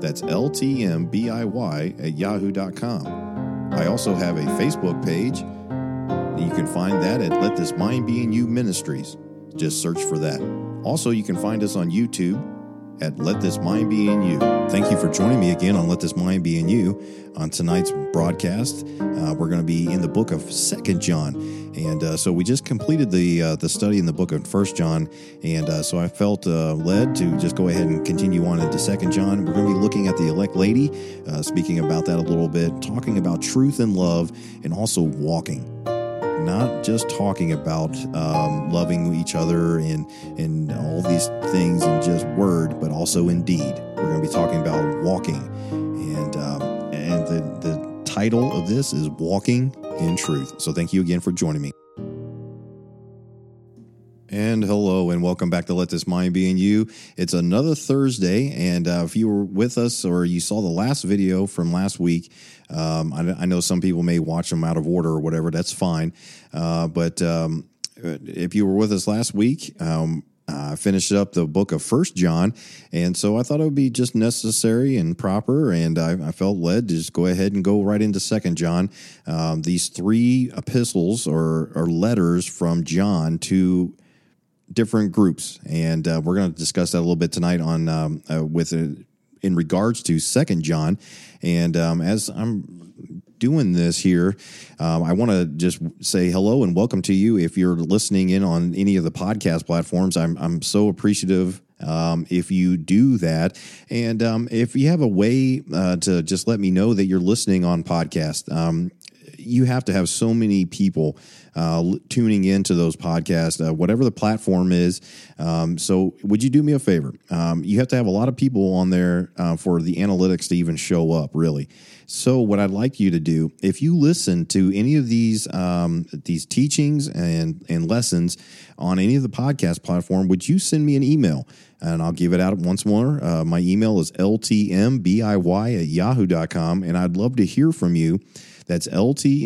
That's ltmbiy at yahoo.com. I also have a Facebook page. You can find that at Let This Mind Be in You Ministries. Just search for that. Also, you can find us on YouTube at Let This Mind Be in You. Thank you for joining me again on Let This Mind Be in You. On tonight's broadcast, uh, we're going to be in the book of Second John, and uh, so we just completed the uh, the study in the book of First John, and uh, so I felt uh, led to just go ahead and continue on into Second John. We're going to be looking at the elect lady, uh, speaking about that a little bit, talking about truth and love, and also walking not just talking about um, loving each other and and all these things in just word, but also in deed. We're going to be talking about walking, and um, and the the title of this is walking in truth. So thank you again for joining me. And hello, and welcome back to Let This Mind Be in You. It's another Thursday, and uh, if you were with us or you saw the last video from last week, um, I, I, know some people may watch them out of order or whatever. That's fine. Uh, but um, if you were with us last week, um, I finished up the book of First John, and so I thought it would be just necessary and proper, and I, I felt led to just go ahead and go right into Second John. Um, these three epistles or, or letters from John to different groups, and uh, we're going to discuss that a little bit tonight on um, uh, with uh, in regards to Second John. And um, as I'm doing this here, um, I want to just say hello and welcome to you. If you're listening in on any of the podcast platforms, I'm I'm so appreciative um, if you do that. And um, if you have a way uh, to just let me know that you're listening on podcast, um, you have to have so many people uh, tuning into those podcasts, uh, whatever the platform is. Um, so, would you do me a favor? Um, you have to have a lot of people on there uh, for the analytics to even show up, really. So, what I'd like you to do, if you listen to any of these um, these teachings and and lessons on any of the podcast platform, would you send me an email? And I'll give it out once more. Uh, my email is ltmbiy at yahoo.com, and I'd love to hear from you. That's LTMBIY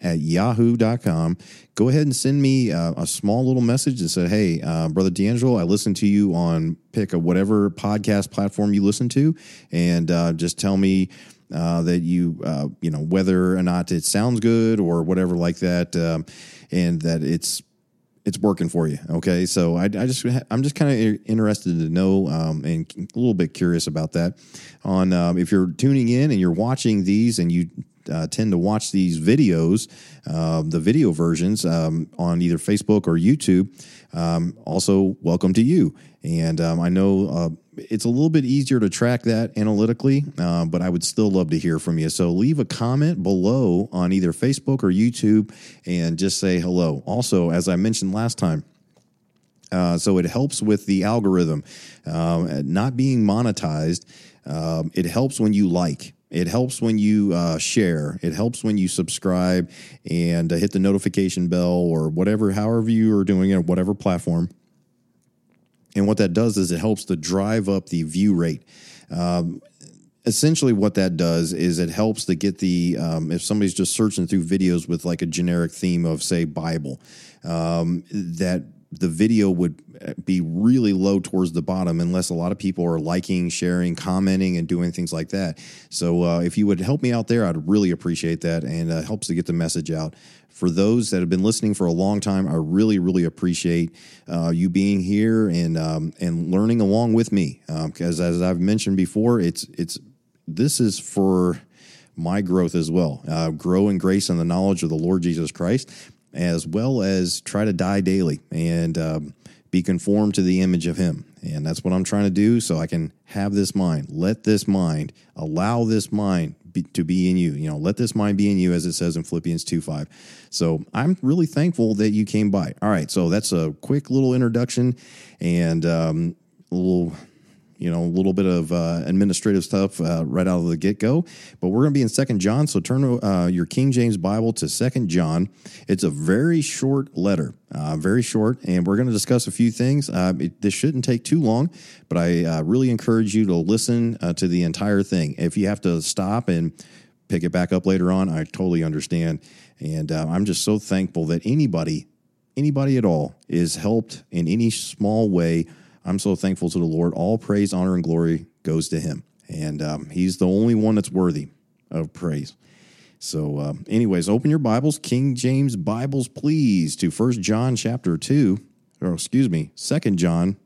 at yahoo.com. Go ahead and send me uh, a small little message and say, hey, uh, Brother D'Angelo, I listened to you on pick a whatever podcast platform you listen to, and uh, just tell me. Uh, that you, uh, you know, whether or not it sounds good or whatever like that, um, and that it's it's working for you. Okay, so I, I just I'm just kind of interested to know um, and a little bit curious about that. On um, if you're tuning in and you're watching these and you uh, tend to watch these videos, uh, the video versions um, on either Facebook or YouTube. Um, also, welcome to you. And um, I know uh, it's a little bit easier to track that analytically, uh, but I would still love to hear from you. So leave a comment below on either Facebook or YouTube and just say hello. Also, as I mentioned last time, uh, so it helps with the algorithm um, not being monetized. Um, it helps when you like. It helps when you uh, share. It helps when you subscribe and uh, hit the notification bell or whatever, however you are doing it, whatever platform. And what that does is it helps to drive up the view rate. Um, essentially, what that does is it helps to get the, um, if somebody's just searching through videos with like a generic theme of, say, Bible, um, that the video would uh, be really low towards the bottom unless a lot of people are liking, sharing, commenting, and doing things like that. So uh, if you would help me out there, I'd really appreciate that, and uh, helps to get the message out. For those that have been listening for a long time, I really, really appreciate uh, you being here and um, and learning along with me. Because um, as I've mentioned before, it's it's this is for my growth as well. Uh, grow in grace and the knowledge of the Lord Jesus Christ as well as try to die daily and um, be conformed to the image of Him. And that's what I'm trying to do so I can have this mind. Let this mind, allow this mind be, to be in you. You know, let this mind be in you, as it says in Philippians 2 5. So I'm really thankful that you came by. All right. So that's a quick little introduction and um, a little you know, a little bit of uh, administrative stuff uh, right out of the get go. But we're going to be in Second John, so turn uh, your King James Bible to Second John. It's a very short letter, uh, very short, and we're going to discuss a few things. Uh, it, this shouldn't take too long, but I uh, really encourage you to listen to the entire thing. If you have to stop and pick it back up later on, I totally understand. And I'm just so thankful that anybody, anybody at all, is helped in any small way I'm so thankful to the Lord. All praise, honor, and glory goes to Him, and um, He's the only one that's worthy of praise. So, uh, anyways, open your Bibles, King James Bibles, please, to First John chapter two, or excuse me, Second John.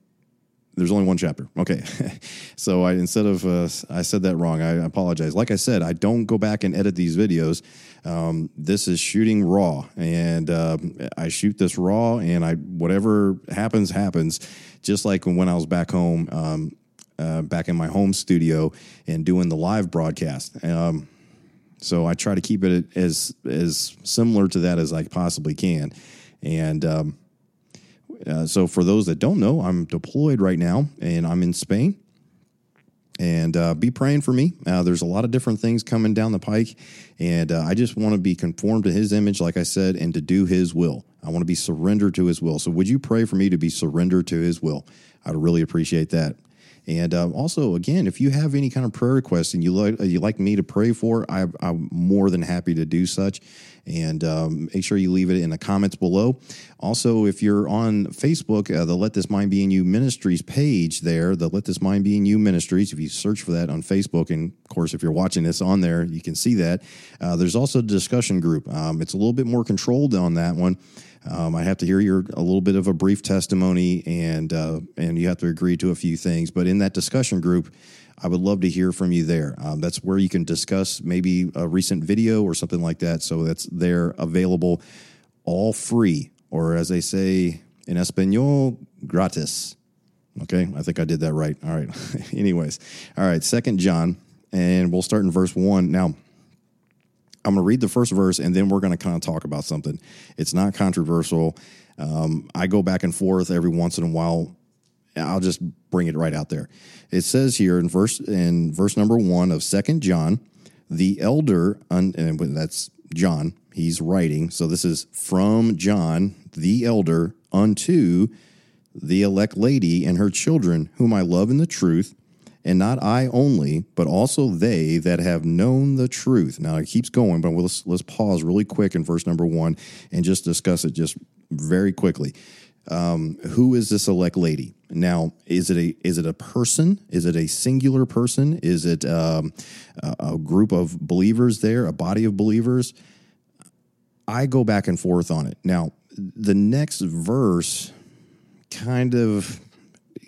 There's only one chapter. Okay, so I instead of uh, I said that wrong. I apologize. Like I said, I don't go back and edit these videos. Um, this is shooting raw, and uh, I shoot this raw, and I whatever happens happens just like when I was back home, um, uh, back in my home studio and doing the live broadcast. Um, so I try to keep it as as similar to that as I possibly can. And um, uh, so for those that don't know, I'm deployed right now, and I'm in Spain. And uh, be praying for me. Uh, there's a lot of different things coming down the pike, and uh, I just want to be conformed to His image, like I said, and to do His will. I want to be surrendered to His will. So, would you pray for me to be surrendered to His will? I'd really appreciate that. And uh, also, again, if you have any kind of prayer requests and you like you like me to pray for, I, am more than happy to do such. And um, make sure you leave it in the comments below. Also, if you're on Facebook, uh, the Let This Mind Be in You Ministries page there, the Let This Mind Be in You Ministries. If you search for that on Facebook, and of course, if you're watching this on there, you can see that. Uh, there's also a discussion group. Um, it's a little bit more controlled on that one. Um, I have to hear your a little bit of a brief testimony, and uh, and you have to agree to a few things. But in that discussion group, I would love to hear from you there. Um, that's where you can discuss maybe a recent video or something like that. So that's there available, all free, or as they say in Espanol, gratis. Okay, I think I did that right. All right. Anyways, all right. Second John, and we'll start in verse one now. I'm going to read the first verse and then we're going to kind of talk about something. It's not controversial. Um, I go back and forth every once in a while. I'll just bring it right out there. It says here in verse in verse number one of Second John, the elder, and that's John. He's writing. So this is from John, the elder, unto the elect lady and her children, whom I love in the truth and not I only, but also they that have known the truth. Now it keeps going, but let's let's pause really quick in verse number one and just discuss it just very quickly. Um, who is this elect lady? Now, is it a is it a person? Is it a singular person? Is it um, a, a group of believers there, a body of believers? I go back and forth on it. Now, the next verse kind of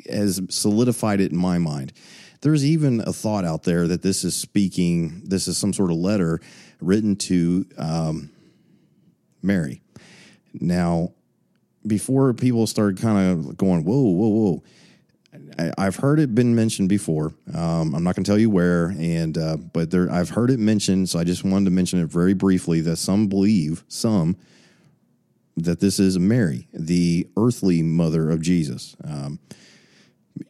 has solidified it in my mind. There's even a thought out there that this is speaking, this is some sort of letter written to um, Mary. Now, before people start kind of going, whoa, whoa, whoa. I, have heard it been mentioned before. Um, I'm not going to tell you where, and uh, but there, I've heard it mentioned. So I just wanted to mention it very briefly that some believe, some, that this is Mary, the earthly mother of Jesus. Um,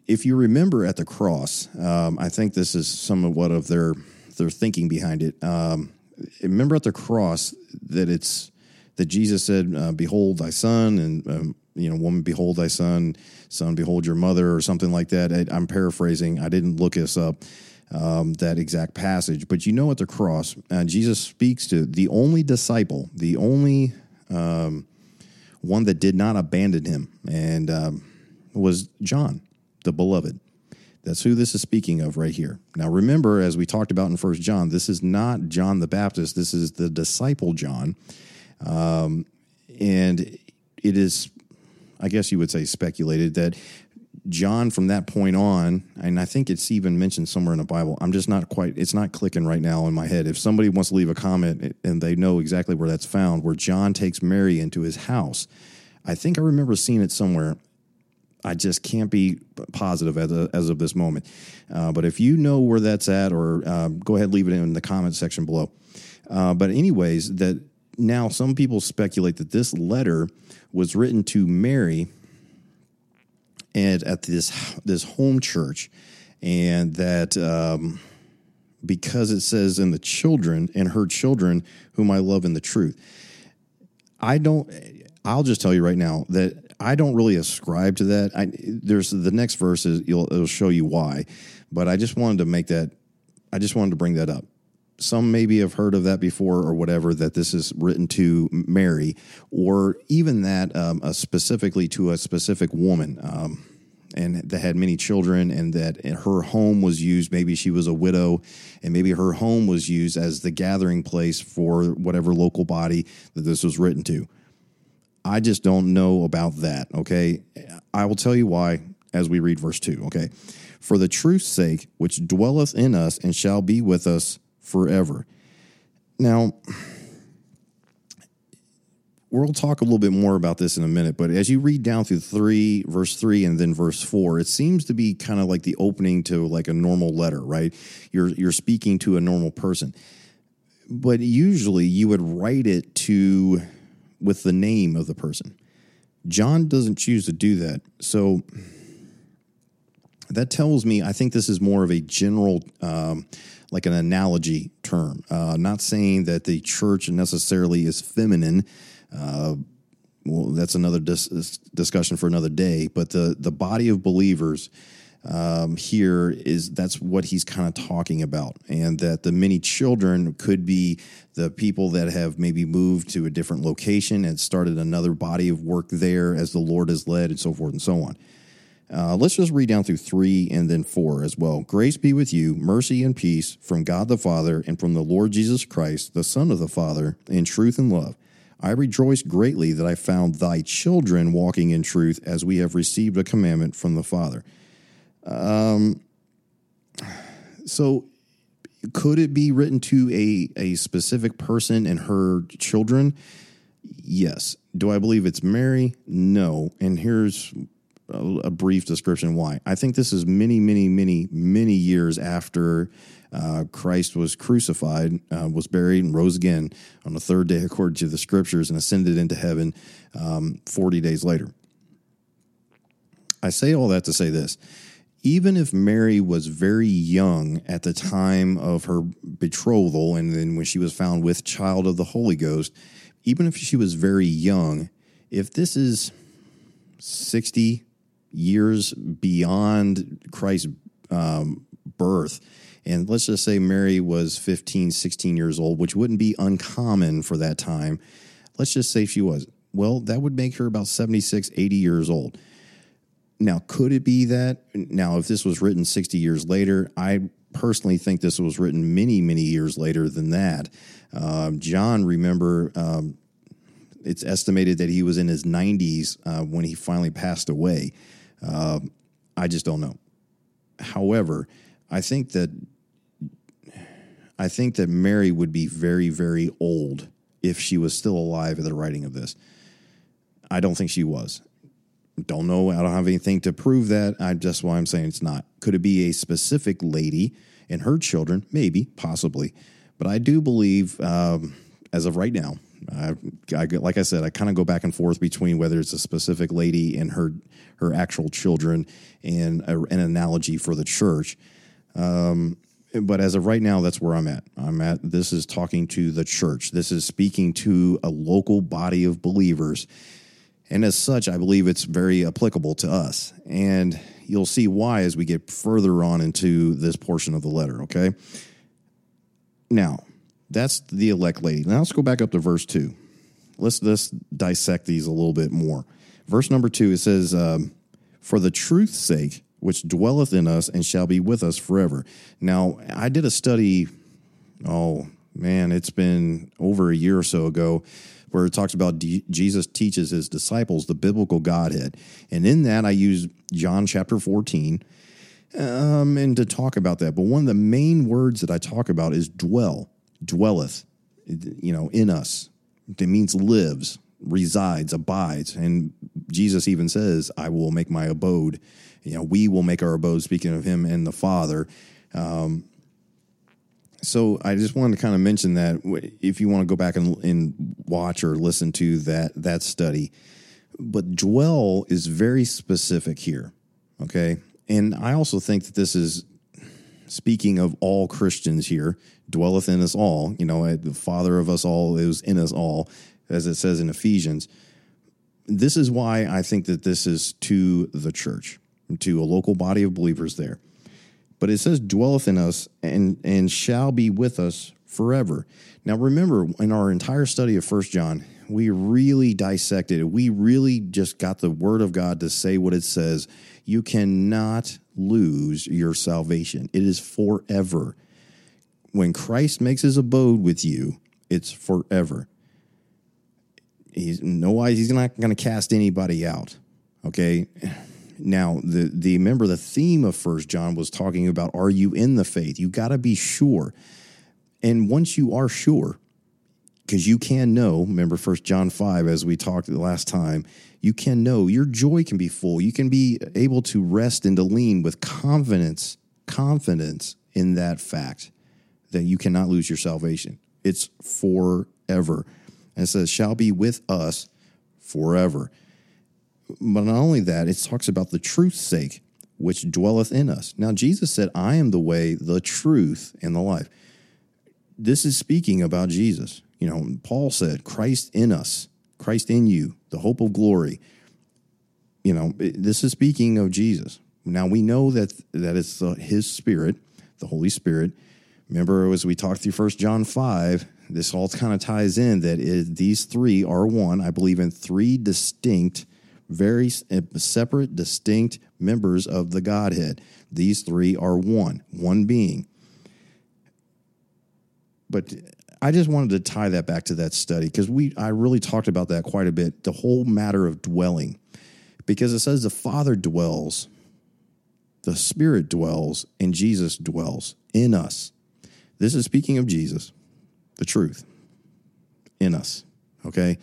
if you remember at the cross, um, I think this is some of what of their their thinking behind it. Um, remember at the cross that it's that Jesus said, uh, "Behold thy son," and um, you know, "Woman, behold thy son," "Son, behold your mother," or something like that. I, am paraphrasing. I didn't look this up. Um, that exact passage, but you know, at the cross, uh, Jesus speaks to the only disciple, the only um, one that did not abandon him, and um, was John the beloved. That's who this is speaking of right here. Now, remember, as we talked about in First John, this is not John the Baptist. This is the disciple John, um, and it is, I guess you would say, speculated that John, from that point on, and I think it's even mentioned somewhere in the Bible. I'm just not quite. It's not clicking right now in my head. If somebody wants to leave a comment and they know exactly where that's found, where John takes Mary into his house, I think I remember seeing it somewhere. I just can't be positive as, a, as of this moment. Uh, but if you know where that's at, or uh, go ahead, leave it in the comment section below. Uh, but anyways, that now some people speculate that this letter was written to Mary and at this this home church, and that um, because it says in the children and her children whom I love in the truth. I don't. I'll just tell you right now that I don't really ascribe to that. I, there's the next verse is it'll, it'll show you why, but I just wanted to make that. I just wanted to bring that up. Some maybe have heard of that before or whatever. That this is written to Mary, or even that um, uh, specifically to a specific woman. Um, and that had many children, and that her home was used. Maybe she was a widow, and maybe her home was used as the gathering place for whatever local body that this was written to. I just don't know about that. Okay. I will tell you why as we read verse 2. Okay. For the truth's sake, which dwelleth in us and shall be with us forever. Now, we'll talk a little bit more about this in a minute, but as you read down through 3, verse 3, and then verse 4, it seems to be kind of like the opening to like a normal letter, right? You're, you're speaking to a normal person. But usually you would write it to with the name of the person. John doesn't choose to do that. So that tells me I think this is more of a general, um, like an analogy term. Uh, not saying that the church necessarily is feminine. Uh, well, that's another dis- discussion for another day. But the the body of believers um, here is that's what he's kind of talking about, and that the many children could be the people that have maybe moved to a different location and started another body of work there as the Lord has led, and so forth and so on. Uh, let's just read down through three and then four as well. Grace be with you, mercy and peace from God the Father and from the Lord Jesus Christ, the Son of the Father, in truth and love. I rejoice greatly that I found thy children walking in truth as we have received a commandment from the Father. Um, so could it be written to a, a specific person and her children? Yes. Do I believe it's Mary? No. And here's a, brief description why. I think this is many, many, many, many years after uh, Christ was crucified, uh, was buried, and rose again on the third day, according to the scriptures, and ascended into heaven um, 40 days later. I say all that to say this even if Mary was very young at the time of her betrothal and then when she was found with child of the Holy Ghost, even if she was very young, if this is 60 years beyond Christ's um, birth, and let's just say Mary was 15, 16 years old, which wouldn't be uncommon for that time. Let's just say she was. Well, that would make her about 76, 80 years old now, could it be that? Now, if this was written 60 years later, I personally think this was written many, many years later than that. Um, John, remember, um, it's estimated that he was in his 90s uh, when he finally passed away. Uh, I just don't know. However, I think that I think that Mary would be very, very old if she was still alive at the writing of this. I don't think she was. Don't know. I don't have anything to prove that. I just why I'm saying it's not. Could it be a specific lady and her children? Maybe, possibly. But I do believe, um, as of right now, I, I, like I said, I kind of go back and forth between whether it's a specific lady and her her actual children and a, an analogy for the church. Um, but as of right now, that's where I'm at. I'm at. This is talking to the church. This is speaking to a local body of believers and as such, I believe it's very applicable to us. And you'll see why as we get further on into this portion of the letter, okay? Now, that's the elect lady. Now let's go back up to verse 2. Let's, let's dissect these a little bit more. Verse number 2, it says, um, For the truth's sake, which dwelleth in us and shall be with us forever. Now, I did a study, oh man, it's been over a year or so ago where it talks about D- Jesus teaches his disciples the biblical Godhead. And in that, I use John chapter 14 um, and to talk about that. But one of the main words that I talk about is dwell, dwelleth, you know, in us. It means lives, resides, abides. And Jesus even says, I will make my abode. You know, we will make our abode, speaking of him and the Father. Um, so I just wanted to kind of mention that if you want to go back and, and watch or listen to that that study, but dwell is very specific here. Okay, and I also think that this is speaking of all Christians here, dwelleth in us all. You know, eh, the Father of us all is in us all, as it says in Ephesians. This is why I think that this is to the church, to a local body of believers there. But it says, dwelleth in us and, and shall be with us forever. Now, remember, in our entire study of First John, we really dissected it. We really just got the word of God to say what it says. You cannot lose your salvation, it is forever. When Christ makes his abode with you, it's forever. He's no he's not going to cast anybody out. Okay. Now, the the remember the theme of First John was talking about are you in the faith? You got to be sure. And once you are sure, because you can know, remember First John 5, as we talked the last time, you can know your joy can be full. You can be able to rest and to lean with confidence, confidence in that fact that you cannot lose your salvation. It's forever. And it says, shall be with us forever. But not only that, it talks about the truth's sake, which dwelleth in us. Now, Jesus said, I am the way, the truth, and the life. This is speaking about Jesus. You know, Paul said, Christ in us, Christ in you, the hope of glory. You know, this is speaking of Jesus. Now we know that that it's uh, His Spirit, the Holy Spirit. Remember, as we talked through First John five, this all kind of ties in that it, these three are one. I believe in three distinct, very uh, separate, distinct members of the Godhead. These three are one, one being. But I just wanted to tie that back to that study because we I really talked about that quite a bit. The whole matter of dwelling, because it says the Father dwells, the Spirit dwells, and Jesus dwells in us. This is speaking of Jesus, the truth in us. Okay.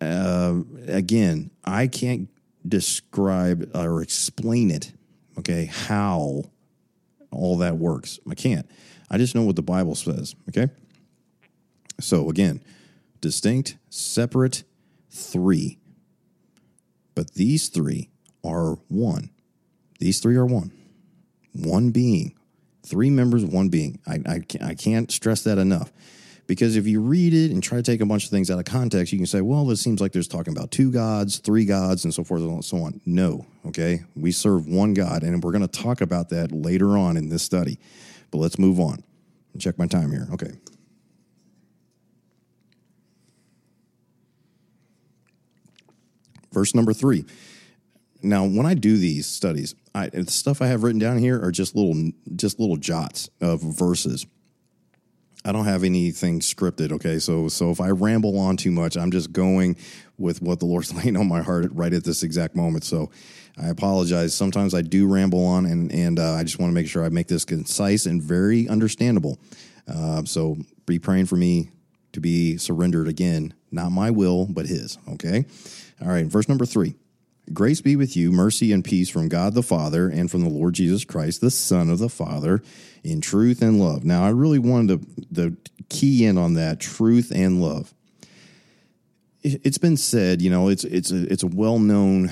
Uh, again, I can't describe or explain it. Okay, how all that works. I can't. I just know what the Bible says. Okay. So again, distinct, separate, three. But these three are one. These three are one. One being. Three members, one being. I, I, I can't stress that enough. Because if you read it and try to take a bunch of things out of context, you can say, well, it seems like there's talking about two gods, three gods, and so forth and so on. No, okay? We serve one God, and we're going to talk about that later on in this study. But let's move on. And check my time here. Okay. Verse number three. Now, when I do these studies, I, the stuff I have written down here are just little, just little jots of verses. I don't have anything scripted. Okay, so so if I ramble on too much, I'm just going with what the Lord's laying on my heart right at this exact moment. So I apologize. Sometimes I do ramble on, and and uh, I just want to make sure I make this concise and very understandable. Uh, so be praying for me to be surrendered again, not my will, but His. Okay. All right, verse number three. Grace be with you, mercy and peace from God the Father and from the Lord Jesus Christ, the Son of the Father, in truth and love. Now, I really wanted to, to key in on that truth and love. It's been said, you know, it's it's a it's a well known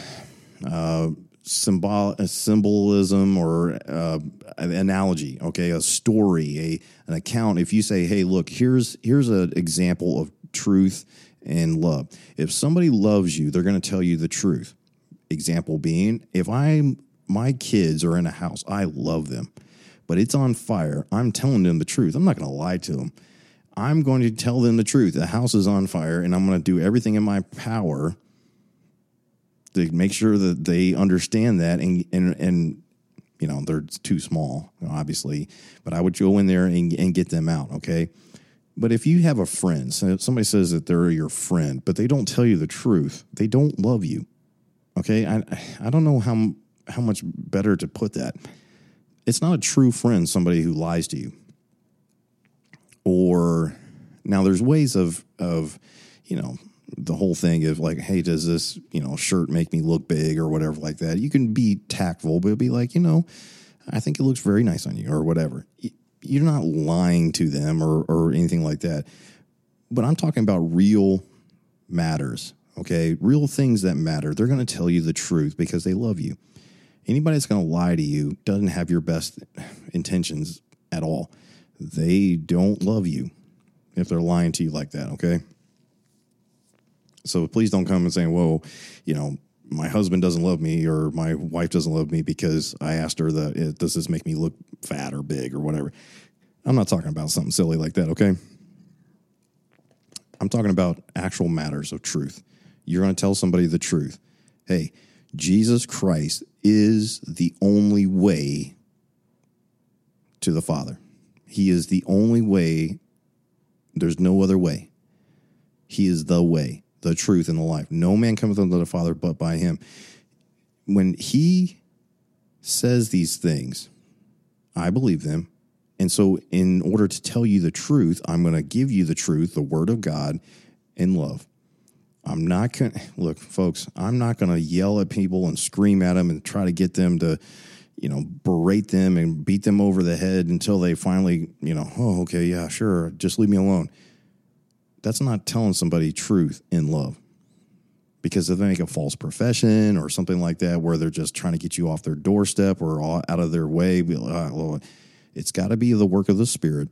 uh, symbol symbolism or uh, an analogy. Okay, a story, a an account. If you say, "Hey, look, here's here's an example of truth and love. If somebody loves you, they're going to tell you the truth. Example being, if I my kids are in a house, I love them, but it's on fire. I'm telling them the truth. I'm not going to lie to them. I'm going to tell them the truth. The house is on fire, and I'm going to do everything in my power to make sure that they understand that and and and you know they're too small obviously but i would go in there and, and get them out okay but if you have a friend, somebody says that they're your friend, but they don't tell you the truth, they don't love you. Okay, I I don't know how how much better to put that. It's not a true friend, somebody who lies to you. Or now there's ways of of you know the whole thing of like, hey, does this you know shirt make me look big or whatever like that? You can be tactful, but be like, you know, I think it looks very nice on you or whatever you're not lying to them or, or anything like that. But I'm talking about real matters, okay? Real things that matter. They're going to tell you the truth because they love you. Anybody that's going to lie to you doesn't have your best intentions at all. They don't love you if they're lying to you like that, okay? So please don't come and say, "Whoa, you know, my husband doesn't love me or my wife doesn't love me because I asked her that eh, does this make me look fat or big or whatever." I'm not talking about something silly like that, okay? I'm talking about actual matters of truth. You're going to tell somebody the truth. Hey, Jesus Christ is the only way to the Father. He is the only way. There's no other way. He is the way, the truth, and the life. No man cometh unto the Father but by him. When he says these things, I believe them. And so, in order to tell you the truth, I'm going to give you the truth, the word of God, in love. I'm not going to look, folks, I'm not going to yell at people and scream at them and try to get them to, you know, berate them and beat them over the head until they finally, you know, oh, okay, yeah, sure, just leave me alone. That's not telling somebody truth in love. Because if they make a false profession or something like that, where they're just trying to get you off their doorstep or out of their way, ah, it's got to be the work of the Spirit.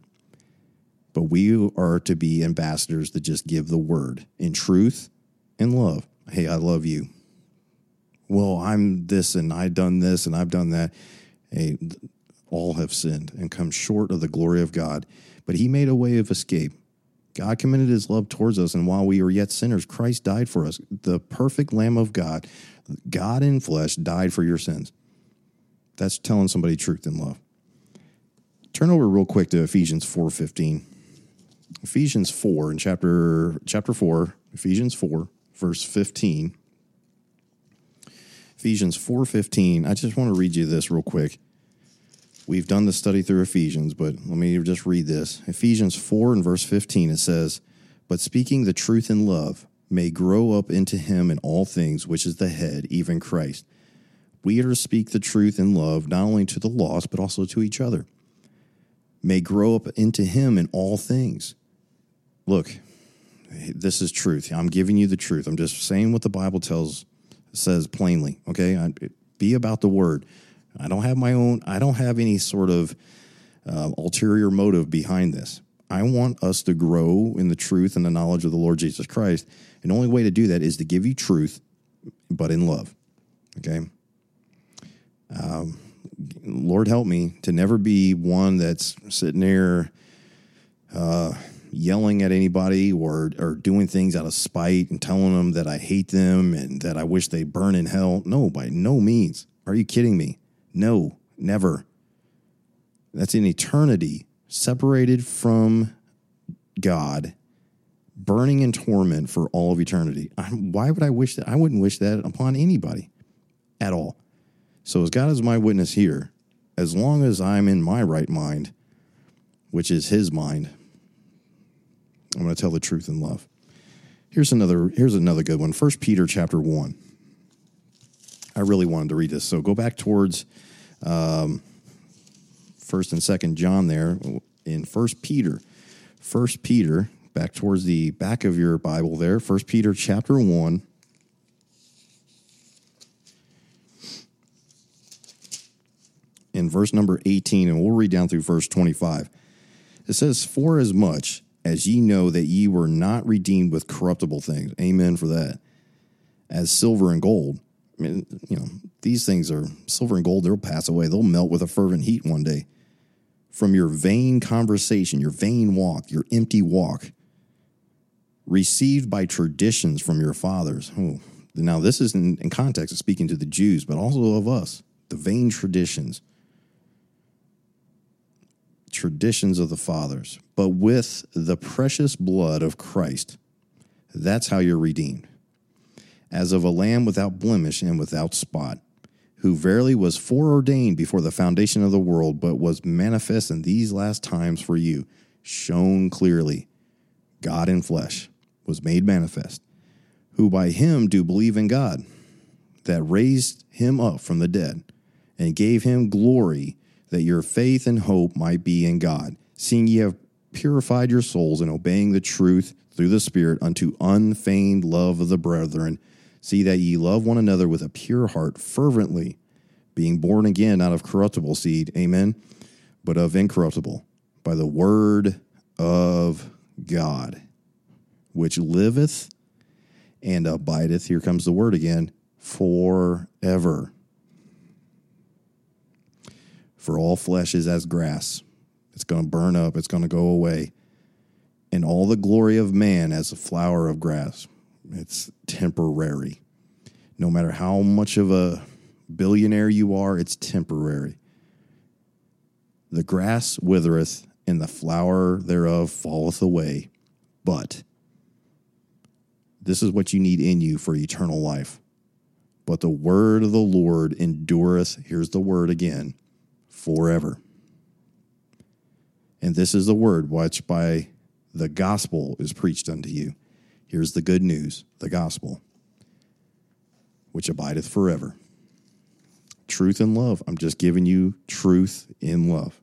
But we are to be ambassadors that just give the word in truth and love. Hey, I love you. Well, I'm this and I've done this and I've done that. Hey, all have sinned and come short of the glory of God. But he made a way of escape. God commended his love towards us, and while we were yet sinners, Christ died for us. The perfect Lamb of God, God in flesh, died for your sins. That's telling somebody truth in love. Turn over real quick to Ephesians 4:15. Ephesians 4 in chapter chapter 4, Ephesians 4 verse 15. Ephesians 4:15. I just want to read you this real quick. We've done the study through Ephesians, but let me just read this. Ephesians 4 and verse 15 it says, "But speaking the truth in love may grow up into him in all things, which is the head, even Christ." We are to speak the truth in love not only to the lost but also to each other. May grow up into him in all things. Look, this is truth. I'm giving you the truth. I'm just saying what the Bible tells says plainly. Okay, I, be about the word. I don't have my own. I don't have any sort of uh, ulterior motive behind this. I want us to grow in the truth and the knowledge of the Lord Jesus Christ. And the only way to do that is to give you truth, but in love. Okay. Um, Lord help me to never be one that's sitting there. Uh, yelling at anybody or or doing things out of spite and telling them that I hate them and that I wish they burn in hell. No, by no means. Are you kidding me? No, never. That's an eternity, separated from God, burning in torment for all of eternity. I, why would I wish that? I wouldn't wish that upon anybody at all. So, as God is my witness here, as long as I'm in my right mind, which is His mind, I'm going to tell the truth in love. Here's another here's another good one. First Peter chapter 1. I really wanted to read this. So go back towards um, first and second John there in First Peter. First Peter, back towards the back of your Bible there. First Peter chapter 1. In verse number 18, and we'll read down through verse 25. It says, For as much as ye know that ye were not redeemed with corruptible things. Amen for that. As silver and gold. I mean, you know, these things are silver and gold, they'll pass away. They'll melt with a fervent heat one day. From your vain conversation, your vain walk, your empty walk, received by traditions from your fathers. Oh, now, this is in, in context of speaking to the Jews, but also of us, the vain traditions traditions of the fathers, but with the precious blood of Christ. That's how you're redeemed. As of a lamb without blemish and without spot, who verily was foreordained before the foundation of the world, but was manifest in these last times for you, shown clearly. God in flesh was made manifest, who by him do believe in God, that raised him up from the dead, and gave him glory that your faith and hope might be in God, seeing ye have purified your souls in obeying the truth through the Spirit unto unfeigned love of the brethren. See that ye love one another with a pure heart fervently, being born again out of corruptible seed, amen, but of incorruptible, by the word of God, which liveth and abideth. Here comes the word again forever. For all flesh is as grass, it's going to burn up, it's going to go away. And all the glory of man as a flower of grass. It's temporary. No matter how much of a billionaire you are, it's temporary. The grass withereth, and the flower thereof falleth away. But this is what you need in you for eternal life. But the word of the Lord endureth, here's the word again, forever. And this is the word which by the gospel is preached unto you. Here's the good news, the gospel, which abideth forever. Truth and love. I'm just giving you truth in love.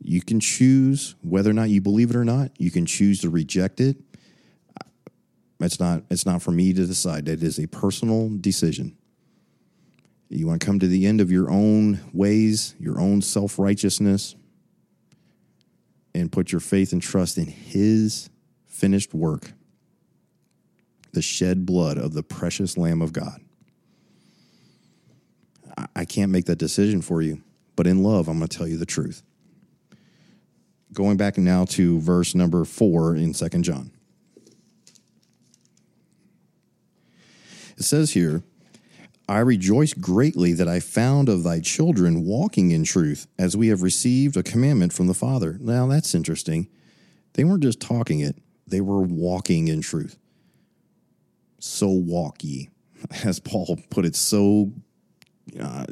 You can choose whether or not you believe it or not. You can choose to reject it. It's not it's not for me to decide. It is a personal decision. You want to come to the end of your own ways, your own self-righteousness and put your faith and trust in his finished work. The shed blood of the precious lamb of God. I can't make that decision for you, but in love, I'm going to tell you the truth. Going back now to verse number 4 in Second John. It says here, I rejoice greatly that I found of thy children walking in truth, as we have received a commandment from the Father. Now that's interesting. They weren't just talking it, they were walking in truth. So walk ye, as Paul put it so, uh,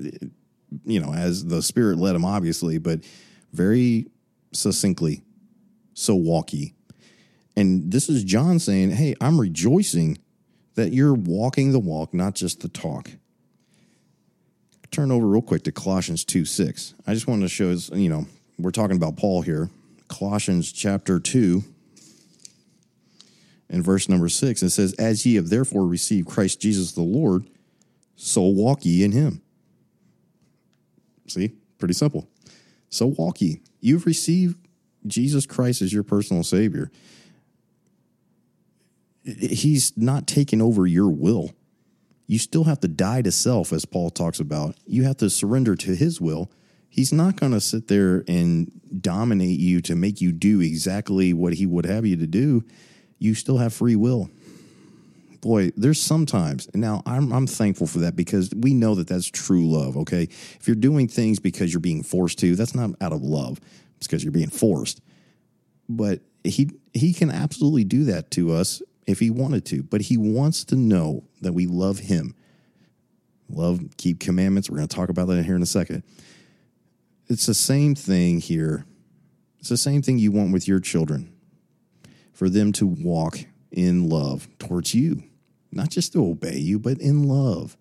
you know, as the Spirit led him, obviously, but very succinctly. So walk ye. And this is John saying, Hey, I'm rejoicing that you're walking the walk, not just the talk. Turn over real quick to Colossians 2 6. I just wanted to show, us, you know, we're talking about Paul here. Colossians chapter 2 and verse number 6. It says, As ye have therefore received Christ Jesus the Lord, so walk ye in him. See, pretty simple. So walk ye. You've received Jesus Christ as your personal Savior he's not taking over your will. You still have to die to self, as Paul talks about. You have to surrender to his will. He's not going to sit there and dominate you to make you do exactly what he would have you to do. You still have free will. Boy, there's sometimes, now I'm, I'm thankful for that because we know that that's true love, okay? If you're doing things because you're being forced to, that's not out of love, it's because you're being forced. But he, he can absolutely do that to us if he wanted to, but he wants to know that we love him. Love, keep commandments. We're going to talk about that here in a second. It's the same thing here. It's the same thing you want with your children for them to walk in love towards you, not just to obey you, but in love.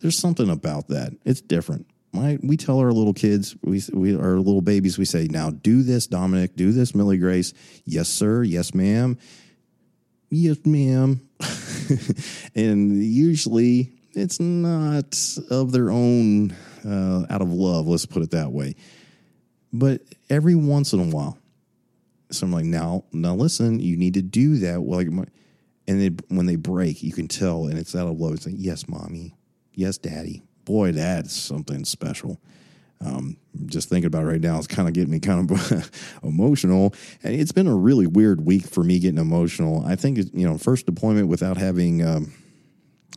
There's something about that. It's different. My, we tell our little kids, we, we our little babies, we say, now do this, Dominic, do this, Millie Grace. Yes, sir. Yes, ma'am yes, ma'am. and usually it's not of their own, uh, out of love, let's put it that way. But every once in a while, so I'm like, now, now listen, you need to do that. Like, and then when they break, you can tell, and it's out of love. It's like, yes, mommy, yes, daddy. Boy, that's something special. Um, just thinking about it right now, it's kind of getting me kind of emotional. And it's been a really weird week for me getting emotional. I think, you know, first deployment without having, um,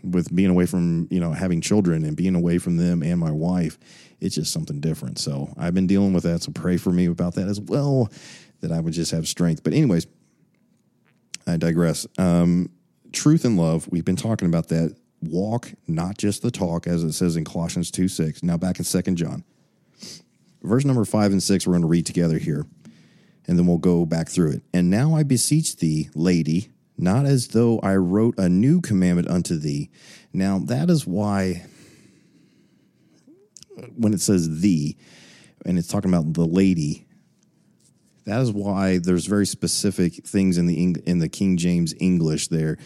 with being away from, you know, having children and being away from them and my wife, it's just something different. So I've been dealing with that. So pray for me about that as well, that I would just have strength. But, anyways, I digress. Um, truth and love, we've been talking about that. Walk, not just the talk, as it says in Colossians 2 6. Now back in Second John verse number five and six, we're going to read together here, and then we'll go back through it. And now I beseech thee, lady, not as though I wrote a new commandment unto thee. Now, that is why when it says thee, and it's talking about the lady, that is why there's very specific things in the in the King James English there,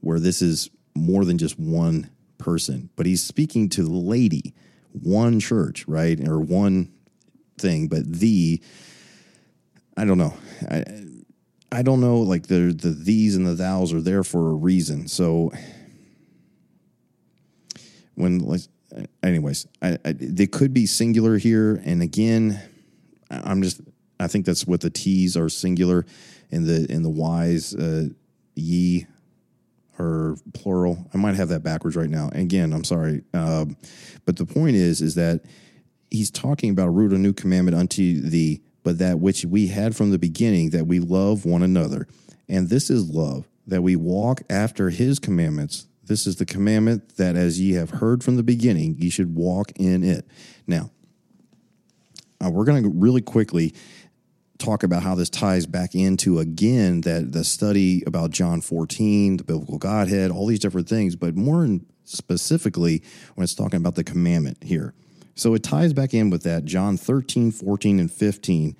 where this is more than just one person, but he's speaking to the lady one church, right? Or one thing, but the, I don't know. I, I don't know. Like the, the these and the thous are there for a reason. So when, like, anyways, I, I, they could be singular here. And again, I'm just, I think that's what the T's are singular and the, and the Y's, uh, ye are plural. I might have that backwards right now. Again, I'm sorry. Um, but the point is, is that he's talking about a root a new commandment unto thee, but that which we had from the beginning, that we love one another. And this is love, that we walk after his commandments. This is the commandment that as ye have heard from the beginning, ye should walk in it. Now, uh, we're going to really quickly talk about how this ties back into again that the study about John 14, the biblical Godhead, all these different things, but more specifically when it's talking about the commandment here. So it ties back in with that John 13, 14, and 15.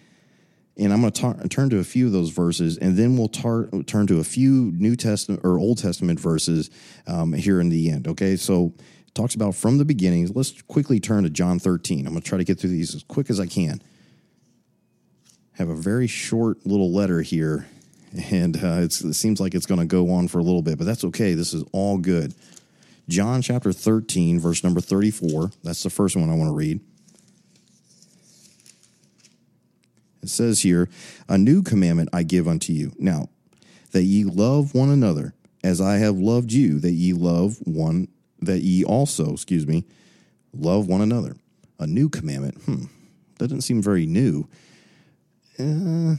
And I'm going to turn to a few of those verses, and then we'll tar- turn to a few New Testament or Old Testament verses um, here in the end. Okay, so it talks about from the beginning. Let's quickly turn to John 13. I'm going to try to get through these as quick as I can have a very short little letter here, and uh, it seems like it's going to go on for a little bit, but that's okay. This is all good. John chapter 13, verse number 34. That's the first one I want to read. It says here, A new commandment I give unto you. Now, that ye love one another as I have loved you, that ye love one, that ye also, excuse me, love one another. A new commandment. Hmm. That doesn't seem very new. Uh,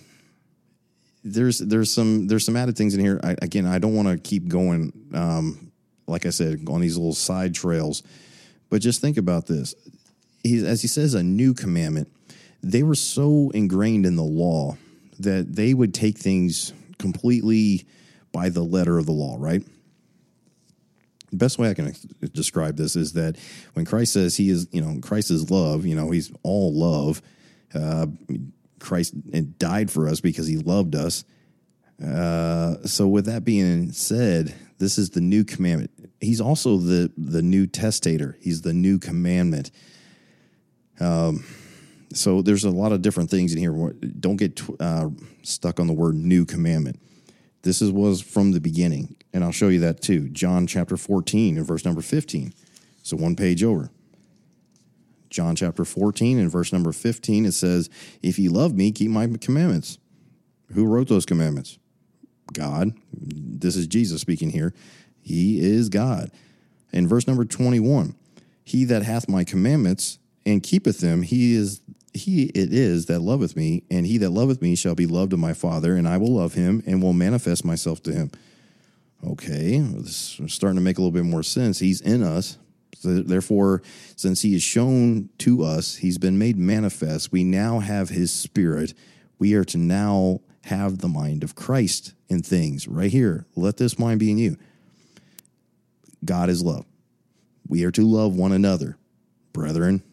there's there's some there's some added things in here. I, again, I don't want to keep going. Um, like I said, on these little side trails, but just think about this. He, as he says, a new commandment. They were so ingrained in the law that they would take things completely by the letter of the law. Right. The best way I can describe this is that when Christ says he is, you know, Christ is love. You know, he's all love. Uh, Christ died for us because he loved us. Uh, so, with that being said, this is the new commandment. He's also the the new testator. He's the new commandment. Um, so there's a lot of different things in here. Don't get uh, stuck on the word new commandment. This is was from the beginning, and I'll show you that too. John chapter 14 and verse number 15. So one page over. John chapter 14 and verse number 15, it says, If ye love me, keep my commandments. Who wrote those commandments? God. This is Jesus speaking here. He is God. In verse number 21, He that hath my commandments and keepeth them, he is he it is that loveth me, and he that loveth me shall be loved of my Father, and I will love him and will manifest myself to him. Okay, this is starting to make a little bit more sense. He's in us, Therefore, since he is shown to us, he's been made manifest, we now have his spirit. We are to now have the mind of Christ in things. Right here, let this mind be in you. God is love. We are to love one another. Brethren,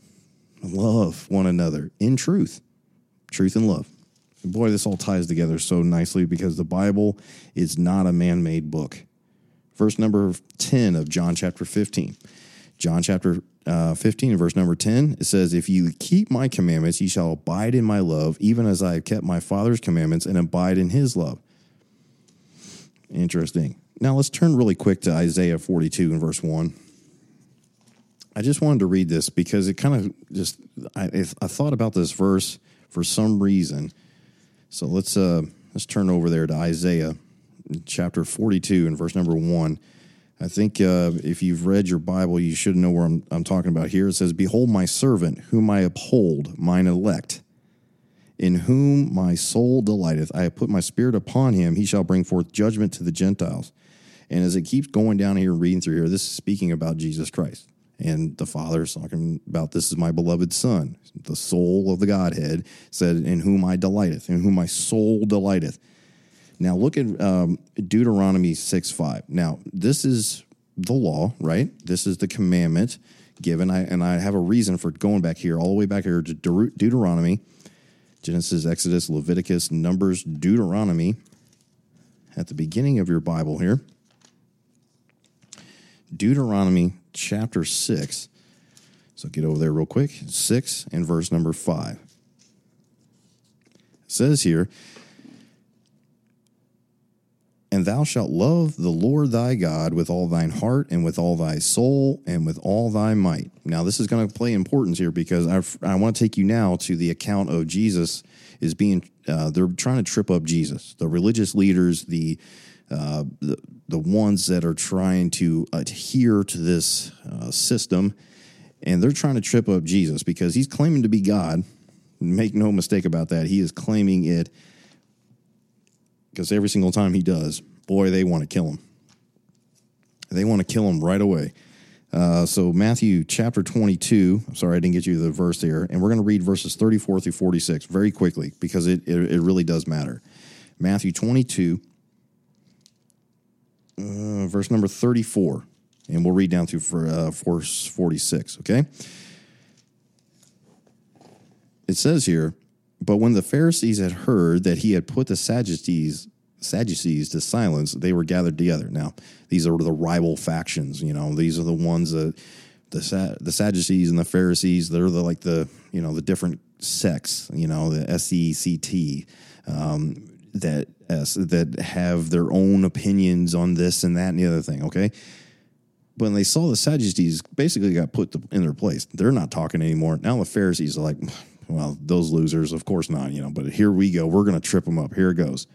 love one another in truth, truth and love. boy, this all ties together so nicely because the Bible is not a man made book. Verse number 10 of John chapter 15. John chapter uh, 15, verse number 10, it says, If you keep my commandments, ye shall abide in my love, even as I have kept my Father's commandments and abide in his love. Interesting. Now let's turn really quick to Isaiah 42 and verse 1. I just wanted to read this because it kind of just, I, I thought about this verse for some reason. So let's, uh, let's turn over there to Isaiah chapter 42 and verse number 1. I think uh, if you've read your Bible, you should know where I'm, I'm talking about here. It says, Behold, my servant, whom I uphold, mine elect, in whom my soul delighteth. I have put my spirit upon him. He shall bring forth judgment to the Gentiles. And as it keeps going down here and reading through here, this is speaking about Jesus Christ. And the Father is talking about this is my beloved Son, the soul of the Godhead, said, In whom I delighteth, in whom my soul delighteth. Now look at um, Deuteronomy 6 5. Now, this is the law, right? This is the commandment given. I, and I have a reason for going back here, all the way back here to De- Deuteronomy, Genesis, Exodus, Leviticus, Numbers, Deuteronomy, at the beginning of your Bible here. Deuteronomy chapter 6. So get over there real quick. 6 and verse number 5. It says here, and thou shalt love the Lord thy God with all thine heart and with all thy soul and with all thy might. Now, this is going to play importance here because I've, i want to take you now to the account of Jesus is being, uh, they're trying to trip up Jesus. The religious leaders, the, uh, the, the ones that are trying to adhere to this uh, system, and they're trying to trip up Jesus because he's claiming to be God. Make no mistake about that. He is claiming it because every single time he does, boy, they want to kill him. They want to kill him right away. Uh, so Matthew chapter 22. I'm sorry I didn't get you the verse there, and we're going to read verses 34 through 46 very quickly because it it, it really does matter. Matthew 22, uh, verse number 34, and we'll read down through for uh, verse 46. Okay. It says here, but when the Pharisees had heard that he had put the Sadducees Sadducees to silence, they were gathered together. Now, these are the rival factions. You know, these are the ones that the the Sadducees and the Pharisees. They're the like the you know the different sects. You know, the S E C T um, that that have their own opinions on this and that and the other thing. Okay. When they saw the Sadducees basically got put in their place, they're not talking anymore. Now the Pharisees are like, well, those losers, of course not, you know, but here we go. We're going to trip them up. Here it goes.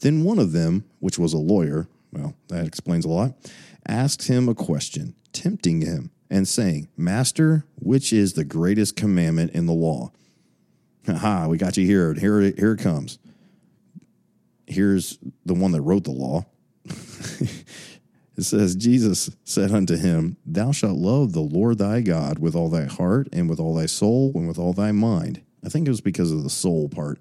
Then one of them, which was a lawyer, well, that explains a lot, asked him a question, tempting him and saying, Master, which is the greatest commandment in the law? Aha, we got you here. Here, here it comes. Here's the one that wrote the law. it says, Jesus said unto him, Thou shalt love the Lord thy God with all thy heart and with all thy soul and with all thy mind. I think it was because of the soul part.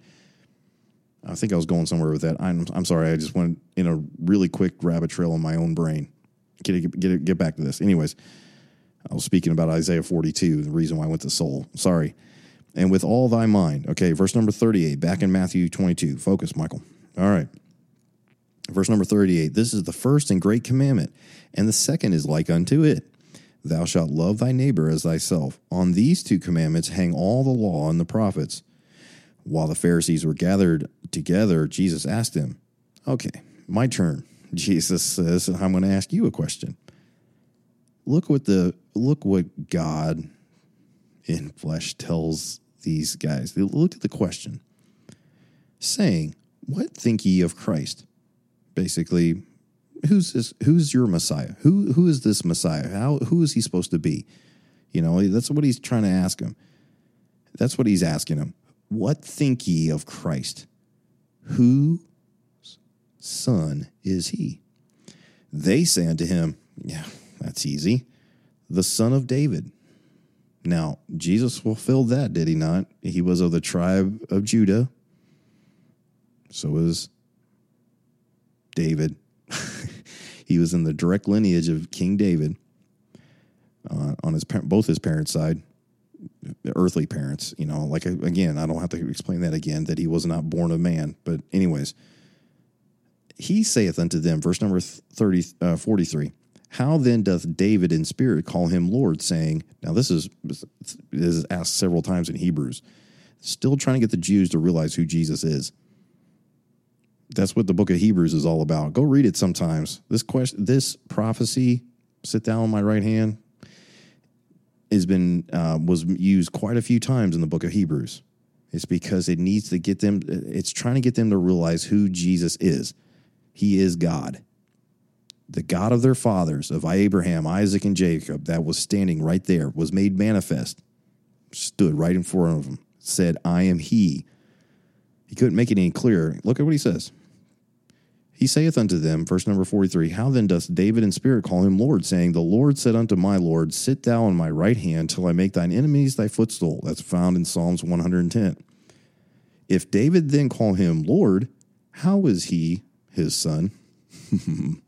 I think I was going somewhere with that. I'm I'm sorry. I just went in a really quick rabbit trail in my own brain. Get get get back to this. Anyways, I was speaking about Isaiah 42, the reason why I went to soul. Sorry. And with all thy mind. Okay, verse number 38, back in Matthew 22. Focus, Michael. All right. Verse number 38 This is the first and great commandment, and the second is like unto it. Thou shalt love thy neighbor as thyself. On these two commandments hang all the law and the prophets. While the Pharisees were gathered together, Jesus asked him, Okay, my turn. Jesus says, I'm going to ask you a question. Look what the look what God in flesh tells these guys. Look at the question. Saying, What think ye of Christ? Basically, who's this who's your Messiah? Who who is this Messiah? How who is he supposed to be? You know, that's what he's trying to ask him. That's what he's asking him. What think ye of Christ? Whose son is he? They say unto him, Yeah, that's easy. The son of David. Now, Jesus fulfilled that, did he not? He was of the tribe of Judah. So was David. he was in the direct lineage of King David uh, on his both his parents' side earthly parents. You know, like again, I don't have to explain that again that he was not born of man. But anyways, he saith unto them, verse number 30, uh, 43, How then doth David in spirit call him Lord, saying, Now this is, this is asked several times in Hebrews, still trying to get the Jews to realize who Jesus is. That's what the book of Hebrews is all about. Go read it sometimes. This question, this prophecy, sit down on my right hand, has been uh, was used quite a few times in the book of Hebrews. It's because it needs to get them. It's trying to get them to realize who Jesus is. He is God, the God of their fathers, of Abraham, Isaac, and Jacob, that was standing right there, was made manifest, stood right in front of them, said, "I am He." He couldn't make it any clearer. Look at what he says. He saith unto them, verse number 43, How then doth David in spirit call him Lord, saying, The Lord said unto my Lord, Sit thou on my right hand till I make thine enemies thy footstool. That's found in Psalms 110. If David then call him Lord, how is he his son?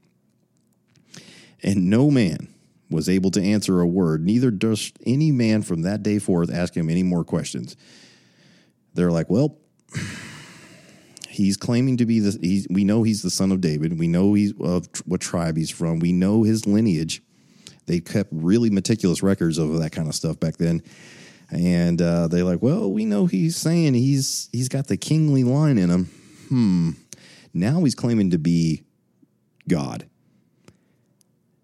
and no man was able to answer a word, neither durst any man from that day forth ask him any more questions. They're like, Well, He's claiming to be the. We know he's the son of David. We know he's of what tribe he's from. We know his lineage. They kept really meticulous records of that kind of stuff back then. And uh, they're like, well, we know he's saying he's he's got the kingly line in him. Hmm. Now he's claiming to be God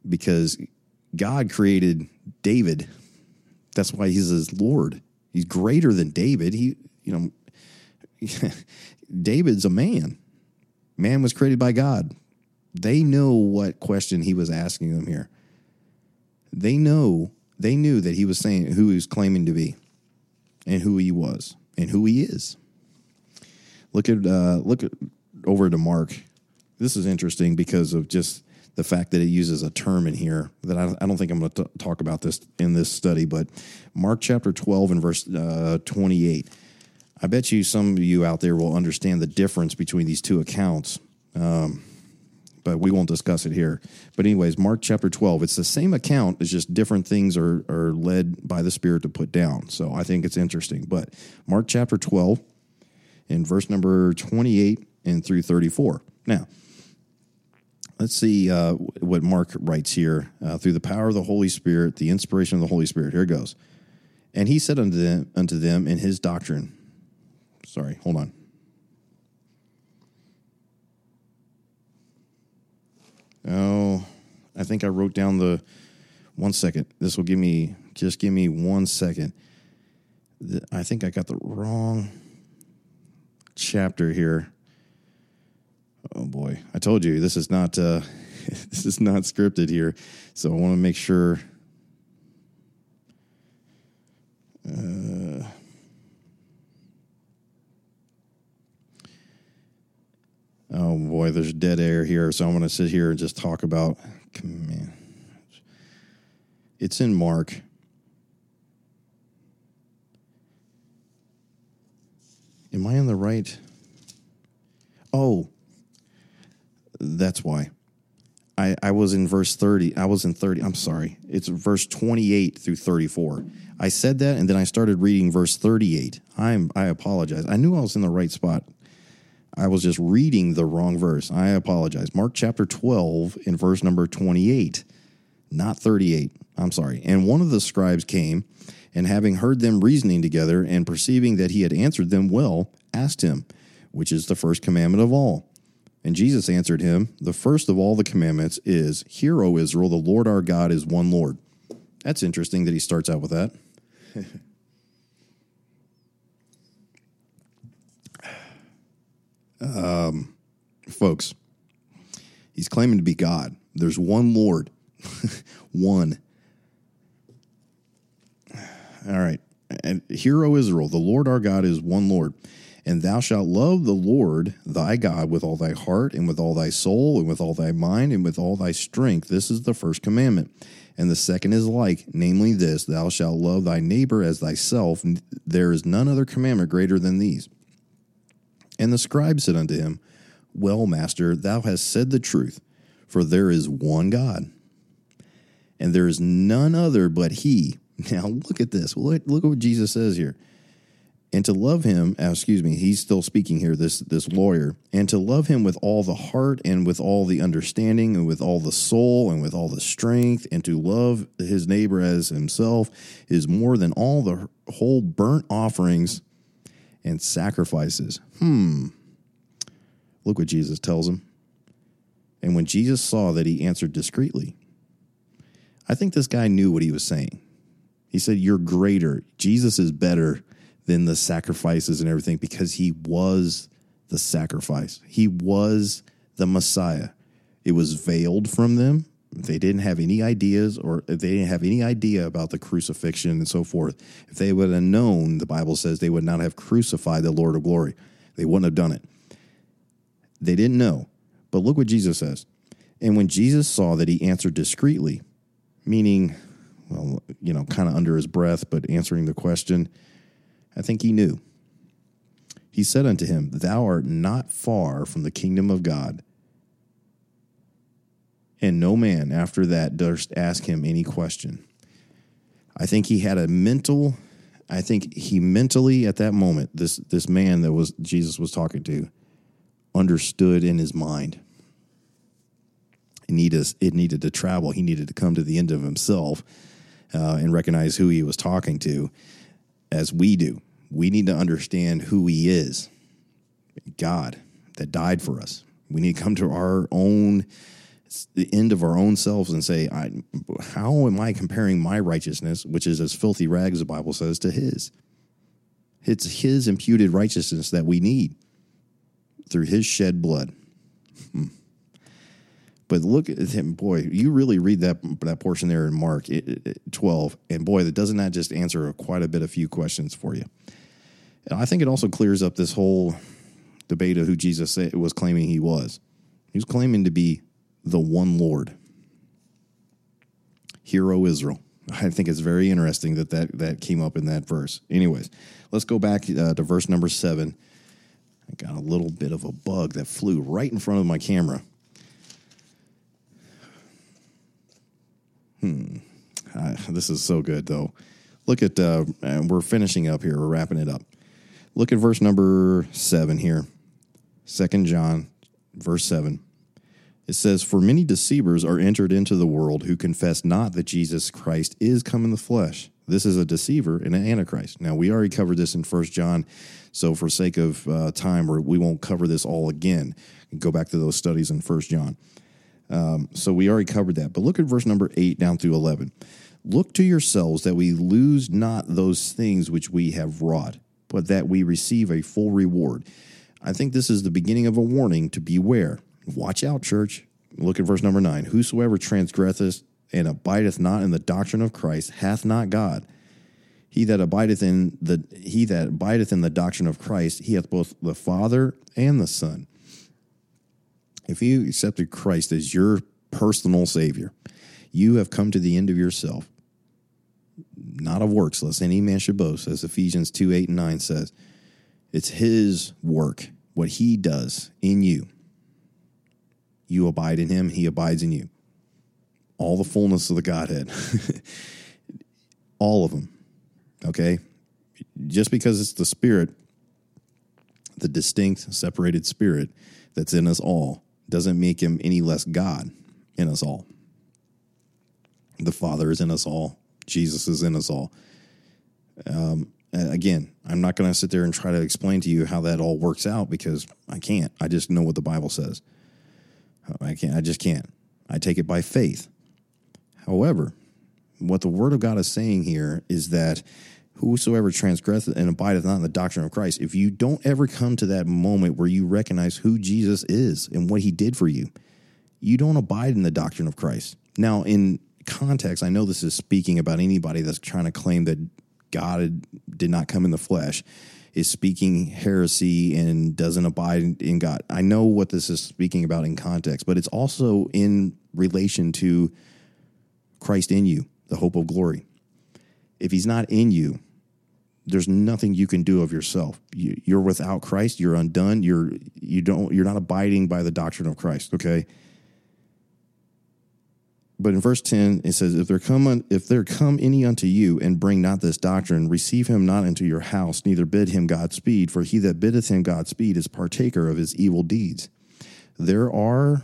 because God created David. That's why he's his Lord. He's greater than David. He, you know, David's a man. Man was created by God. They know what question he was asking them here. They know, they knew that he was saying who he was claiming to be and who he was and who he is. Look at uh, look at over to Mark. This is interesting because of just the fact that it uses a term in here that I, I don't think I'm going to talk about this in this study, but Mark chapter 12 and verse uh, 28. I bet you some of you out there will understand the difference between these two accounts. Um, but we won't discuss it here. But anyways, Mark chapter 12, it's the same account, it's just different things are, are led by the Spirit to put down. So I think it's interesting. But Mark chapter 12 in verse number 28 and through 34. Now, let's see uh, what Mark writes here. Uh, through the power of the Holy Spirit, the inspiration of the Holy Spirit. Here it goes. And he said unto them, unto them in his doctrine, sorry, hold on. Oh, I think I wrote down the one second. This will give me just give me one second. I think I got the wrong chapter here. Oh boy, I told you this is not uh, this is not scripted here, so I want to make sure. Uh, oh boy, there's dead air here, so I'm going to sit here and just talk about. Man, it's in Mark. Am I in the right? Oh, that's why. I, I was in verse 30. I was in 30. I'm sorry. It's verse 28 through 34. I said that and then I started reading verse 38. I'm I apologize. I knew I was in the right spot. I was just reading the wrong verse. I apologize. Mark chapter 12 in verse number 28, not 38. I'm sorry. And one of the scribes came and having heard them reasoning together and perceiving that he had answered them well, asked him, which is the first commandment of all? And Jesus answered him, The first of all the commandments is, Hear, O Israel, the Lord our God is one Lord. That's interesting that he starts out with that. um, folks, he's claiming to be God. There's one Lord, one. All right. And hear, O Israel, the Lord our God is one Lord. And thou shalt love the Lord thy God with all thy heart, and with all thy soul, and with all thy mind, and with all thy strength. This is the first commandment. And the second is like, namely this Thou shalt love thy neighbor as thyself. There is none other commandment greater than these. And the scribe said unto him, Well, master, thou hast said the truth, for there is one God, and there is none other but he. Now look at this. Look, look at what Jesus says here and to love him uh, excuse me he's still speaking here this this lawyer and to love him with all the heart and with all the understanding and with all the soul and with all the strength and to love his neighbor as himself is more than all the whole burnt offerings and sacrifices hmm look what jesus tells him and when jesus saw that he answered discreetly i think this guy knew what he was saying he said you're greater jesus is better than the sacrifices and everything because he was the sacrifice. He was the Messiah. It was veiled from them. They didn't have any ideas or if they didn't have any idea about the crucifixion and so forth. If they would have known, the Bible says they would not have crucified the Lord of glory. They wouldn't have done it. They didn't know. But look what Jesus says. And when Jesus saw that he answered discreetly, meaning, well, you know, kind of under his breath, but answering the question, I think he knew. He said unto him, Thou art not far from the kingdom of God. And no man after that durst ask him any question. I think he had a mental, I think he mentally at that moment, this this man that was Jesus was talking to, understood in his mind. It needed, it needed to travel. He needed to come to the end of himself uh, and recognize who he was talking to, as we do. We need to understand who he is God that died for us. We need to come to our own the end of our own selves and say, I, how am I comparing my righteousness, which is as filthy rags, the Bible says, to his? It's his imputed righteousness that we need through his shed blood. Hmm. But look at him, boy. You really read that that portion there in Mark twelve, and boy, that doesn't that just answer quite a bit, a few questions for you. And I think it also clears up this whole debate of who Jesus was claiming he was. He was claiming to be the one Lord. Hero Israel. I think it's very interesting that that, that came up in that verse. Anyways, let's go back uh, to verse number seven. I got a little bit of a bug that flew right in front of my camera. Hmm. Uh, this is so good, though. Look at, uh, we're finishing up here. We're wrapping it up. Look at verse number seven here. Second John, verse seven. It says, For many deceivers are entered into the world who confess not that Jesus Christ is come in the flesh. This is a deceiver and an antichrist. Now, we already covered this in First John, so for sake of uh, time, we won't cover this all again. Go back to those studies in First John. Um, so we already covered that. But look at verse number 8 down through 11. Look to yourselves that we lose not those things which we have wrought, but that we receive a full reward. I think this is the beginning of a warning to beware. Watch out, church. Look at verse number nine. Whosoever transgresseth and abideth not in the doctrine of Christ hath not God. He that abideth in the he that abideth in the doctrine of Christ, he hath both the Father and the Son. If you accepted Christ as your personal Savior, you have come to the end of yourself, not of works, lest any man should boast, as Ephesians 2 8 and 9 says. It's His work, what He does in you. You abide in him, he abides in you. All the fullness of the Godhead. All of them. Okay? Just because it's the Spirit, the distinct, separated Spirit that's in us all, doesn't make him any less God in us all. The Father is in us all, Jesus is in us all. Um, again, I'm not going to sit there and try to explain to you how that all works out because I can't. I just know what the Bible says. I can't. I just can't. I take it by faith. However, what the Word of God is saying here is that whosoever transgresseth and abideth not in the doctrine of Christ, if you don't ever come to that moment where you recognize who Jesus is and what he did for you, you don't abide in the doctrine of Christ. Now, in context, I know this is speaking about anybody that's trying to claim that God did not come in the flesh is speaking heresy and doesn't abide in God. I know what this is speaking about in context, but it's also in relation to Christ in you, the hope of glory. If he's not in you, there's nothing you can do of yourself. You, are without Christ. You're undone. You're you don't. You're not abiding by the doctrine of Christ. Okay. But in verse 10, it says, If there come if there come any unto you and bring not this doctrine, receive him not into your house, neither bid him Godspeed, for he that biddeth him Godspeed is partaker of his evil deeds. There are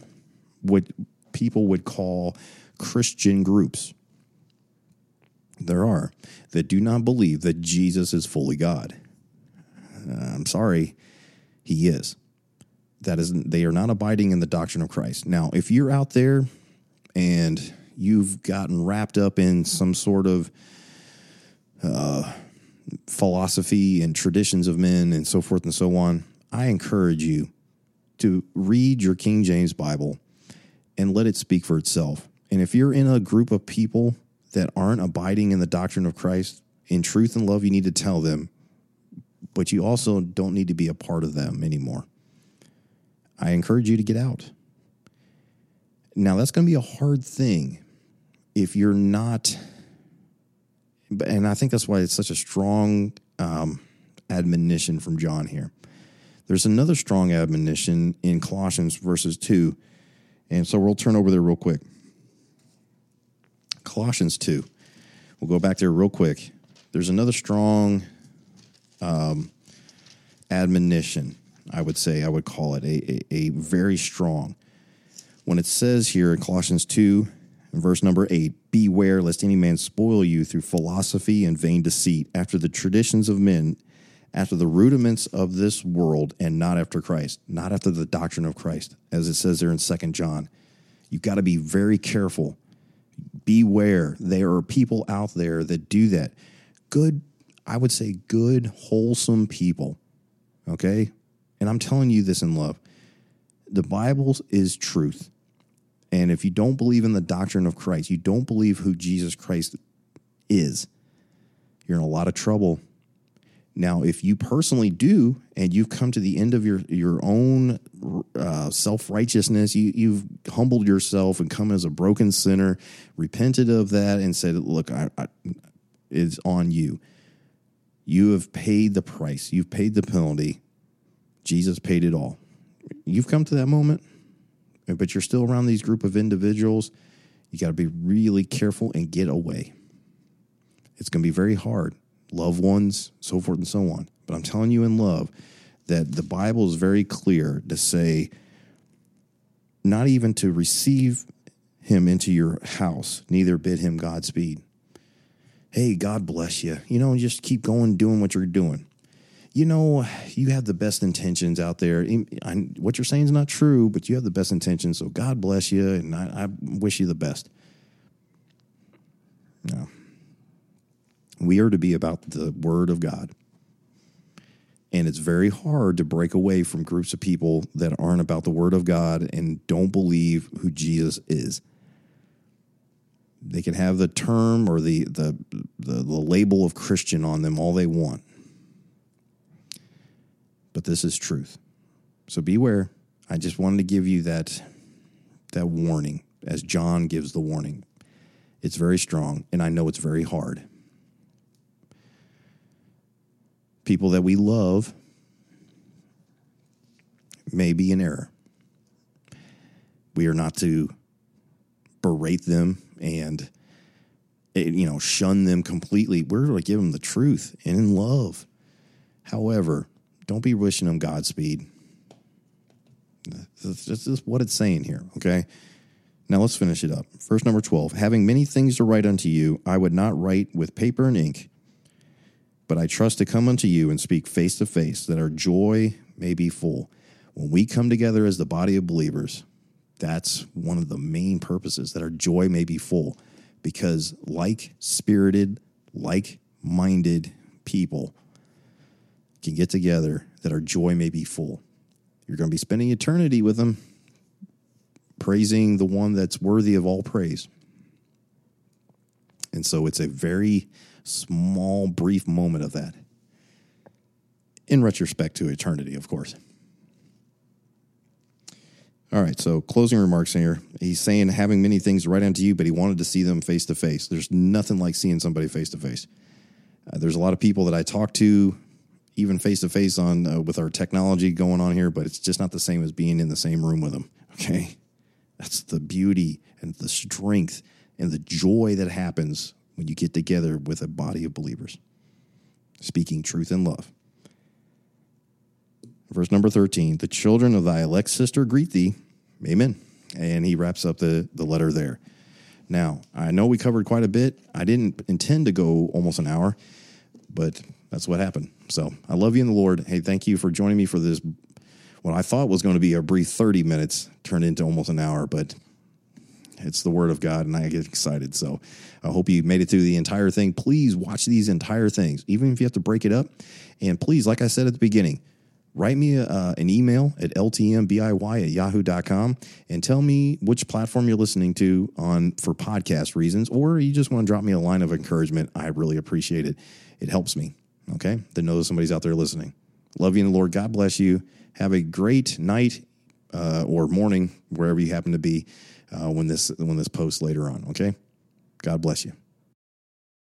what people would call Christian groups. There are that do not believe that Jesus is fully God. Uh, I'm sorry, he is. That is, they are not abiding in the doctrine of Christ. Now, if you're out there and you've gotten wrapped up in some sort of uh, philosophy and traditions of men and so forth and so on, I encourage you to read your King James Bible and let it speak for itself. And if you're in a group of people that aren't abiding in the doctrine of Christ, in truth and love, you need to tell them, but you also don't need to be a part of them anymore. I encourage you to get out. Now, that's going to be a hard thing if you're not, and I think that's why it's such a strong um, admonition from John here. There's another strong admonition in Colossians verses 2. And so we'll turn over there real quick. Colossians 2. We'll go back there real quick. There's another strong um, admonition, I would say, I would call it a, a, a very strong when it says here in Colossians 2, verse number 8, beware lest any man spoil you through philosophy and vain deceit, after the traditions of men, after the rudiments of this world, and not after Christ, not after the doctrine of Christ, as it says there in Second John. You've got to be very careful. Beware. There are people out there that do that. Good, I would say, good, wholesome people. Okay? And I'm telling you this in love. The Bible is truth. And if you don't believe in the doctrine of Christ, you don't believe who Jesus Christ is, you're in a lot of trouble. Now, if you personally do, and you've come to the end of your your own uh, self righteousness, you you've humbled yourself and come as a broken sinner, repented of that, and said, "Look, I, I, it's on you. You have paid the price. You've paid the penalty. Jesus paid it all. You've come to that moment, but you're still around these group of individuals. You got to be really careful and get away. It's going to be very hard. Loved ones, so forth and so on. But I'm telling you in love that the Bible is very clear to say, not even to receive him into your house, neither bid him Godspeed. Hey, God bless you. You know, just keep going doing what you're doing you know, you have the best intentions out there. I, what you're saying is not true, but you have the best intentions. So God bless you, and I, I wish you the best. No. We are to be about the Word of God. And it's very hard to break away from groups of people that aren't about the Word of God and don't believe who Jesus is. They can have the term or the, the, the, the label of Christian on them all they want but this is truth. So beware. I just wanted to give you that that warning as John gives the warning. It's very strong and I know it's very hard. People that we love may be in error. We are not to berate them and eh, you know shun them completely. We're to give them the truth and in love. However, don't be wishing them Godspeed. This is what it's saying here, okay? Now let's finish it up. Verse number 12 Having many things to write unto you, I would not write with paper and ink, but I trust to come unto you and speak face to face, that our joy may be full. When we come together as the body of believers, that's one of the main purposes, that our joy may be full. Because like spirited, like minded people can get together that our joy may be full. You're going to be spending eternity with them, praising the one that's worthy of all praise. And so it's a very small, brief moment of that. In retrospect to eternity, of course. All right, so closing remarks here. He's saying having many things right unto you, but he wanted to see them face to face. There's nothing like seeing somebody face to face. Uh, there's a lot of people that I talk to even face to face on uh, with our technology going on here, but it's just not the same as being in the same room with them. Okay, that's the beauty and the strength and the joy that happens when you get together with a body of believers, speaking truth and love. Verse number 13 The children of thy elect sister greet thee. Amen. And he wraps up the, the letter there. Now, I know we covered quite a bit. I didn't intend to go almost an hour, but that's what happened. So I love you in the Lord. Hey, thank you for joining me for this. What I thought was going to be a brief 30 minutes turned into almost an hour, but it's the word of God and I get excited. So I hope you made it through the entire thing. Please watch these entire things, even if you have to break it up. And please, like I said at the beginning, write me a, uh, an email at ltmbiy at yahoo.com and tell me which platform you're listening to on for podcast reasons, or you just want to drop me a line of encouragement. I really appreciate it. It helps me okay, that knows somebody's out there listening. Love you in the Lord. God bless you. Have a great night uh, or morning, wherever you happen to be uh, when this when this posts later on. Okay, God bless you.